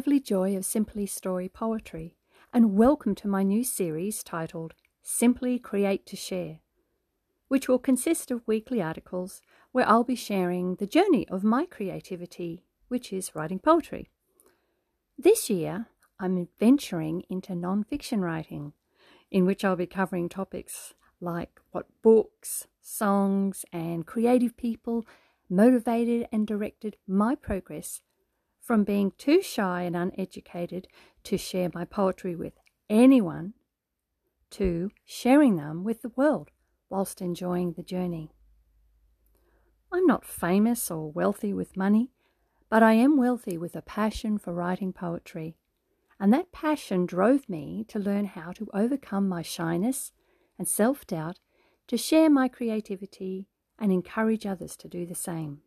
Beverly Joy of Simply Story Poetry, and welcome to my new series titled Simply Create to Share, which will consist of weekly articles where I'll be sharing the journey of my creativity, which is writing poetry. This year, I'm venturing into non-fiction writing, in which I'll be covering topics like what books, songs, and creative people motivated and directed my progress from being too shy and uneducated to share my poetry with anyone to sharing them with the world whilst enjoying the journey. I'm not famous or wealthy with money, but I am wealthy with a passion for writing poetry. And that passion drove me to learn how to overcome my shyness and self doubt to share my creativity and encourage others to do the same.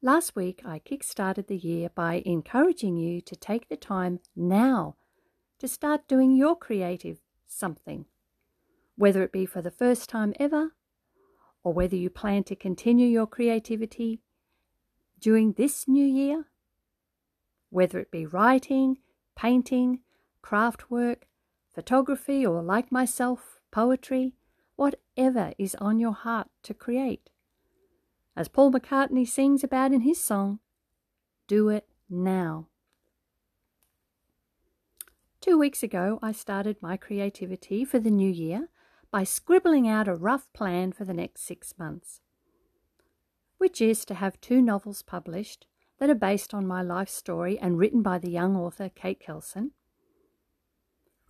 Last week, I kick-started the year by encouraging you to take the time now to start doing your creative something, whether it be for the first time ever or whether you plan to continue your creativity during this new year, whether it be writing, painting, craft work, photography, or like myself, poetry, whatever is on your heart to create as Paul McCartney sings about in his song, Do It Now. Two weeks ago, I started my creativity for the new year by scribbling out a rough plan for the next six months, which is to have two novels published that are based on my life story and written by the young author Kate Kelson.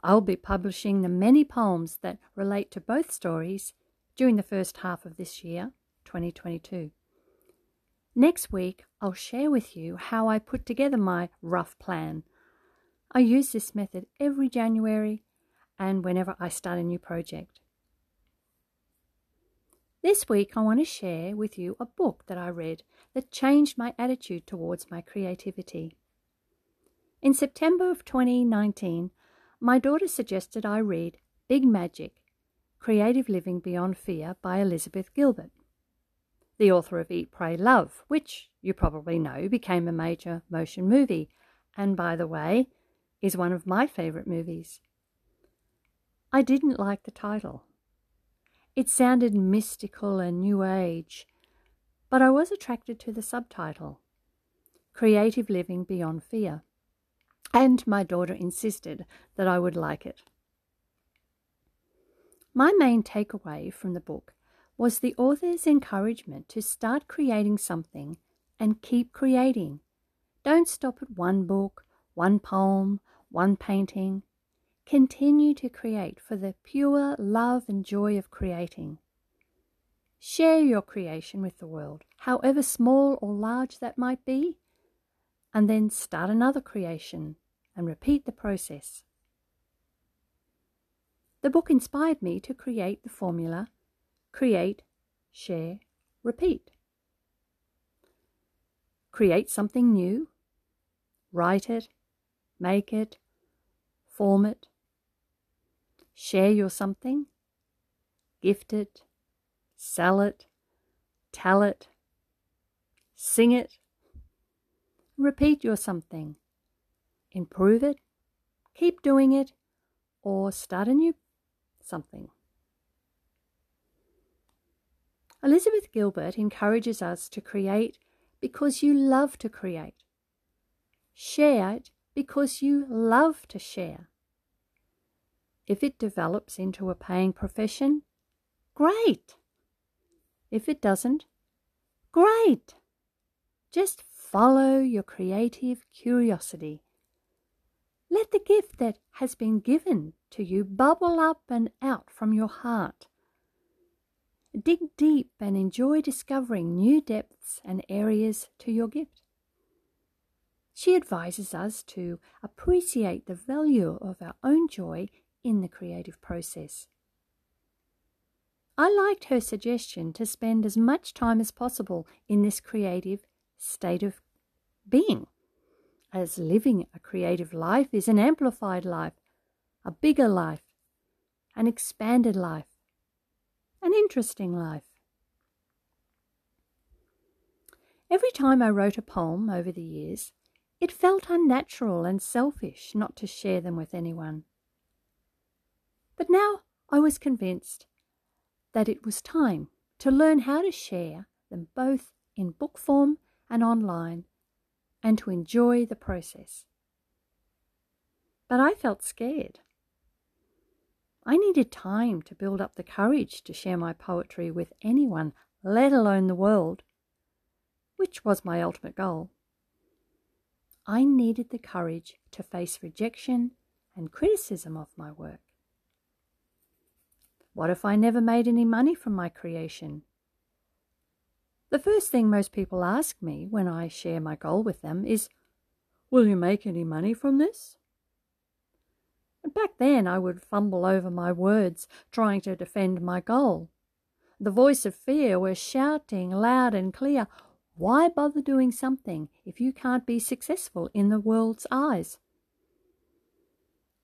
I'll be publishing the many poems that relate to both stories during the first half of this year, 2022. Next week, I'll share with you how I put together my rough plan. I use this method every January and whenever I start a new project. This week, I want to share with you a book that I read that changed my attitude towards my creativity. In September of 2019, my daughter suggested I read Big Magic Creative Living Beyond Fear by Elizabeth Gilbert the author of Eat, Pray, Love, which you probably know became a major motion movie, and by the way, is one of my favourite movies. I didn't like the title. It sounded mystical and new age, but I was attracted to the subtitle Creative Living Beyond Fear, and my daughter insisted that I would like it. My main takeaway from the book was the author's encouragement to start creating something and keep creating. Don't stop at one book, one poem, one painting. Continue to create for the pure love and joy of creating. Share your creation with the world, however small or large that might be, and then start another creation and repeat the process. The book inspired me to create the formula create, share, repeat. Create something new, write it, make it, form it. Share your something, gift it, sell it, tell it, sing it. Repeat your something, improve it, keep doing it, or start a new something. Elizabeth Gilbert encourages us to create because you love to create. Share it because you love to share. If it develops into a paying profession, great. If it doesn't, great. Just follow your creative curiosity. Let the gift that has been given to you bubble up and out from your heart. Dig deep and enjoy discovering new depths and areas to your gift. She advises us to appreciate the value of our own joy in the creative process. I liked her suggestion to spend as much time as possible in this creative state of being, as living a creative life is an amplified life, a bigger life, an expanded life an interesting life. Every time I wrote a poem over the years, it felt unnatural and selfish not to share them with anyone. But now I was convinced that it was time to learn how to share them both in book form and online and to enjoy the process. But I felt scared. I needed time to build up the courage to share my poetry with anyone, let alone the world, which was my ultimate goal. I needed the courage to face rejection and criticism of my work. What if I never made any money from my creation? The first thing most people ask me when I share my goal with them is, Will you make any money from this? Back then I would fumble over my words, trying to defend my goal. The voice of fear was shouting loud and clear, why bother doing something if you can't be successful in the world's eyes?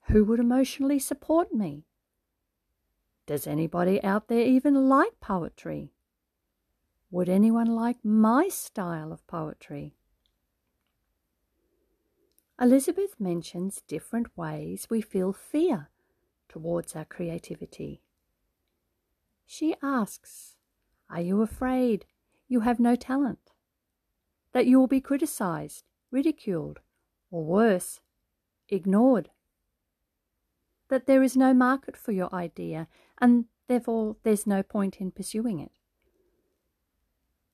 Who would emotionally support me? Does anybody out there even like poetry? Would anyone like my style of poetry? Elizabeth mentions different ways we feel fear towards our creativity. She asks, Are you afraid you have no talent? that you will be criticized, ridiculed, or worse, ignored. That there is no market for your idea and therefore there's no point in pursuing it.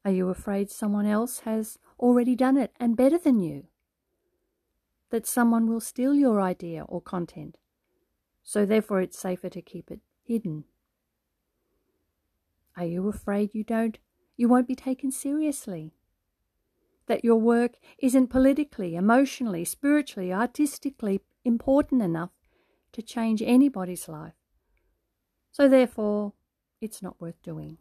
Are you afraid someone else has already done it and better than you? That someone will steal your idea or content, so therefore it's safer to keep it hidden? Are you afraid you don't you won't be taken seriously? that your work isn't politically, emotionally, spiritually, artistically important enough to change anybody's life. So, therefore, it's not worth doing.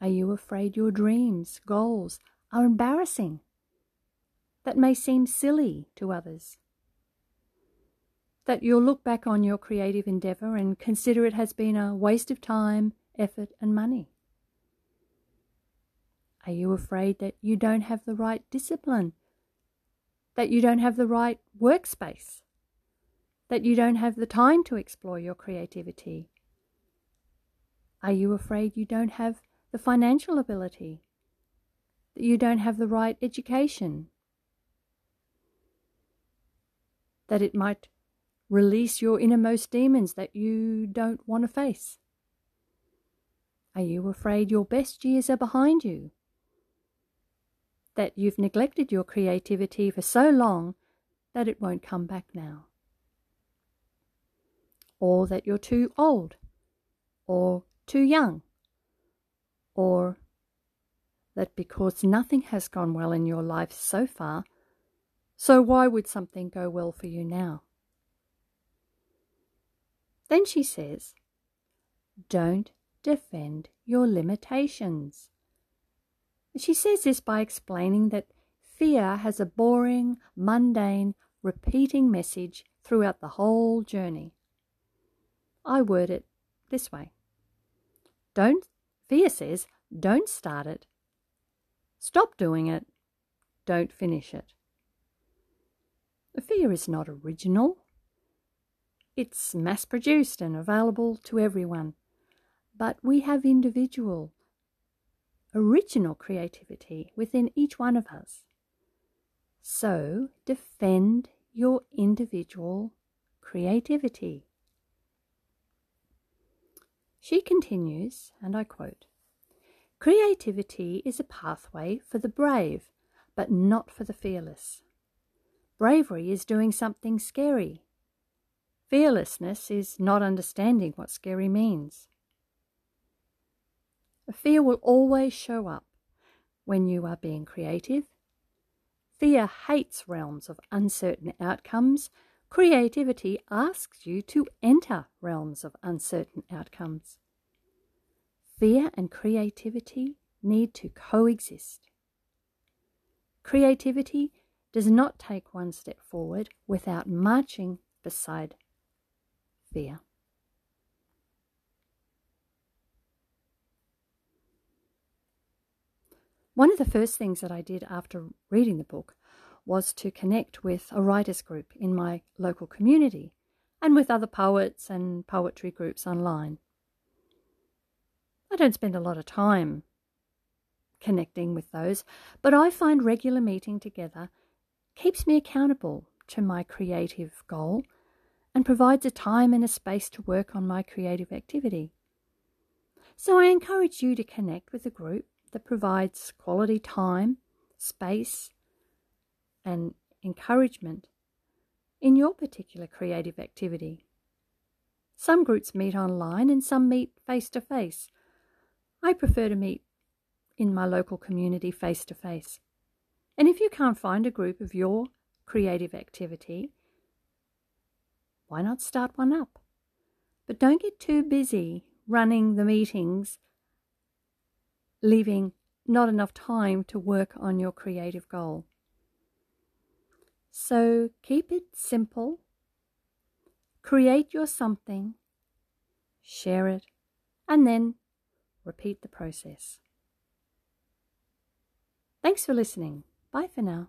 Are you afraid your dreams, goals are embarrassing? That may seem silly to others. That you'll look back on your creative endeavour and consider it has been a waste of time, effort, and money. Are you afraid that you don't have the right discipline? That you don't have the right workspace? That you don't have the time to explore your creativity? Are you afraid you don't have the financial ability? That you don't have the right education? That it might release your innermost demons that you don't want to face? Are you afraid your best years are behind you? that you've neglected your creativity for so long that it won't come back now. Or that you're too old, or too young, or that because nothing has gone well in your life so far, so why would something go well for you now? Then she says, Don't defend your limitations. She says this by explaining that fear has a boring, mundane, repeating message throughout the whole journey. I word it this way Don't, fear says, don't start it. Stop doing it. Don't finish it. Fear is not original. It's mass produced and available to everyone. But we have individual, original creativity within each one of us. So defend your individual creativity. She continues, and I quote Creativity is a pathway for the brave, but not for the fearless. Bravery is doing something scary. Fearlessness is not understanding what scary means. Fear will always show up when you are being creative. Fear hates realms of uncertain outcomes. Creativity asks you to enter realms of uncertain outcomes. Fear and creativity need to coexist. Creativity does not take one step forward without marching beside fear. One of the first things that I did after reading the book was to connect with a writers group in my local community and with other poets and poetry groups online. I don't spend a lot of time connecting with those, but I find regular meeting together keeps me accountable to my creative goal and provides a time and a space to work on my creative activity. So I encourage you to connect with a group that provides quality time, space, and encouragement in your particular creative activity. Some groups meet online and some meet face to face. I prefer to meet in my local community face to face. And if you can't find a group of your creative activity, why not start one up? But don't get too busy running the meetings, leaving not enough time to work on your creative goal. So keep it simple, create your something, share it, and then repeat the process. Thanks for listening. Bye for now.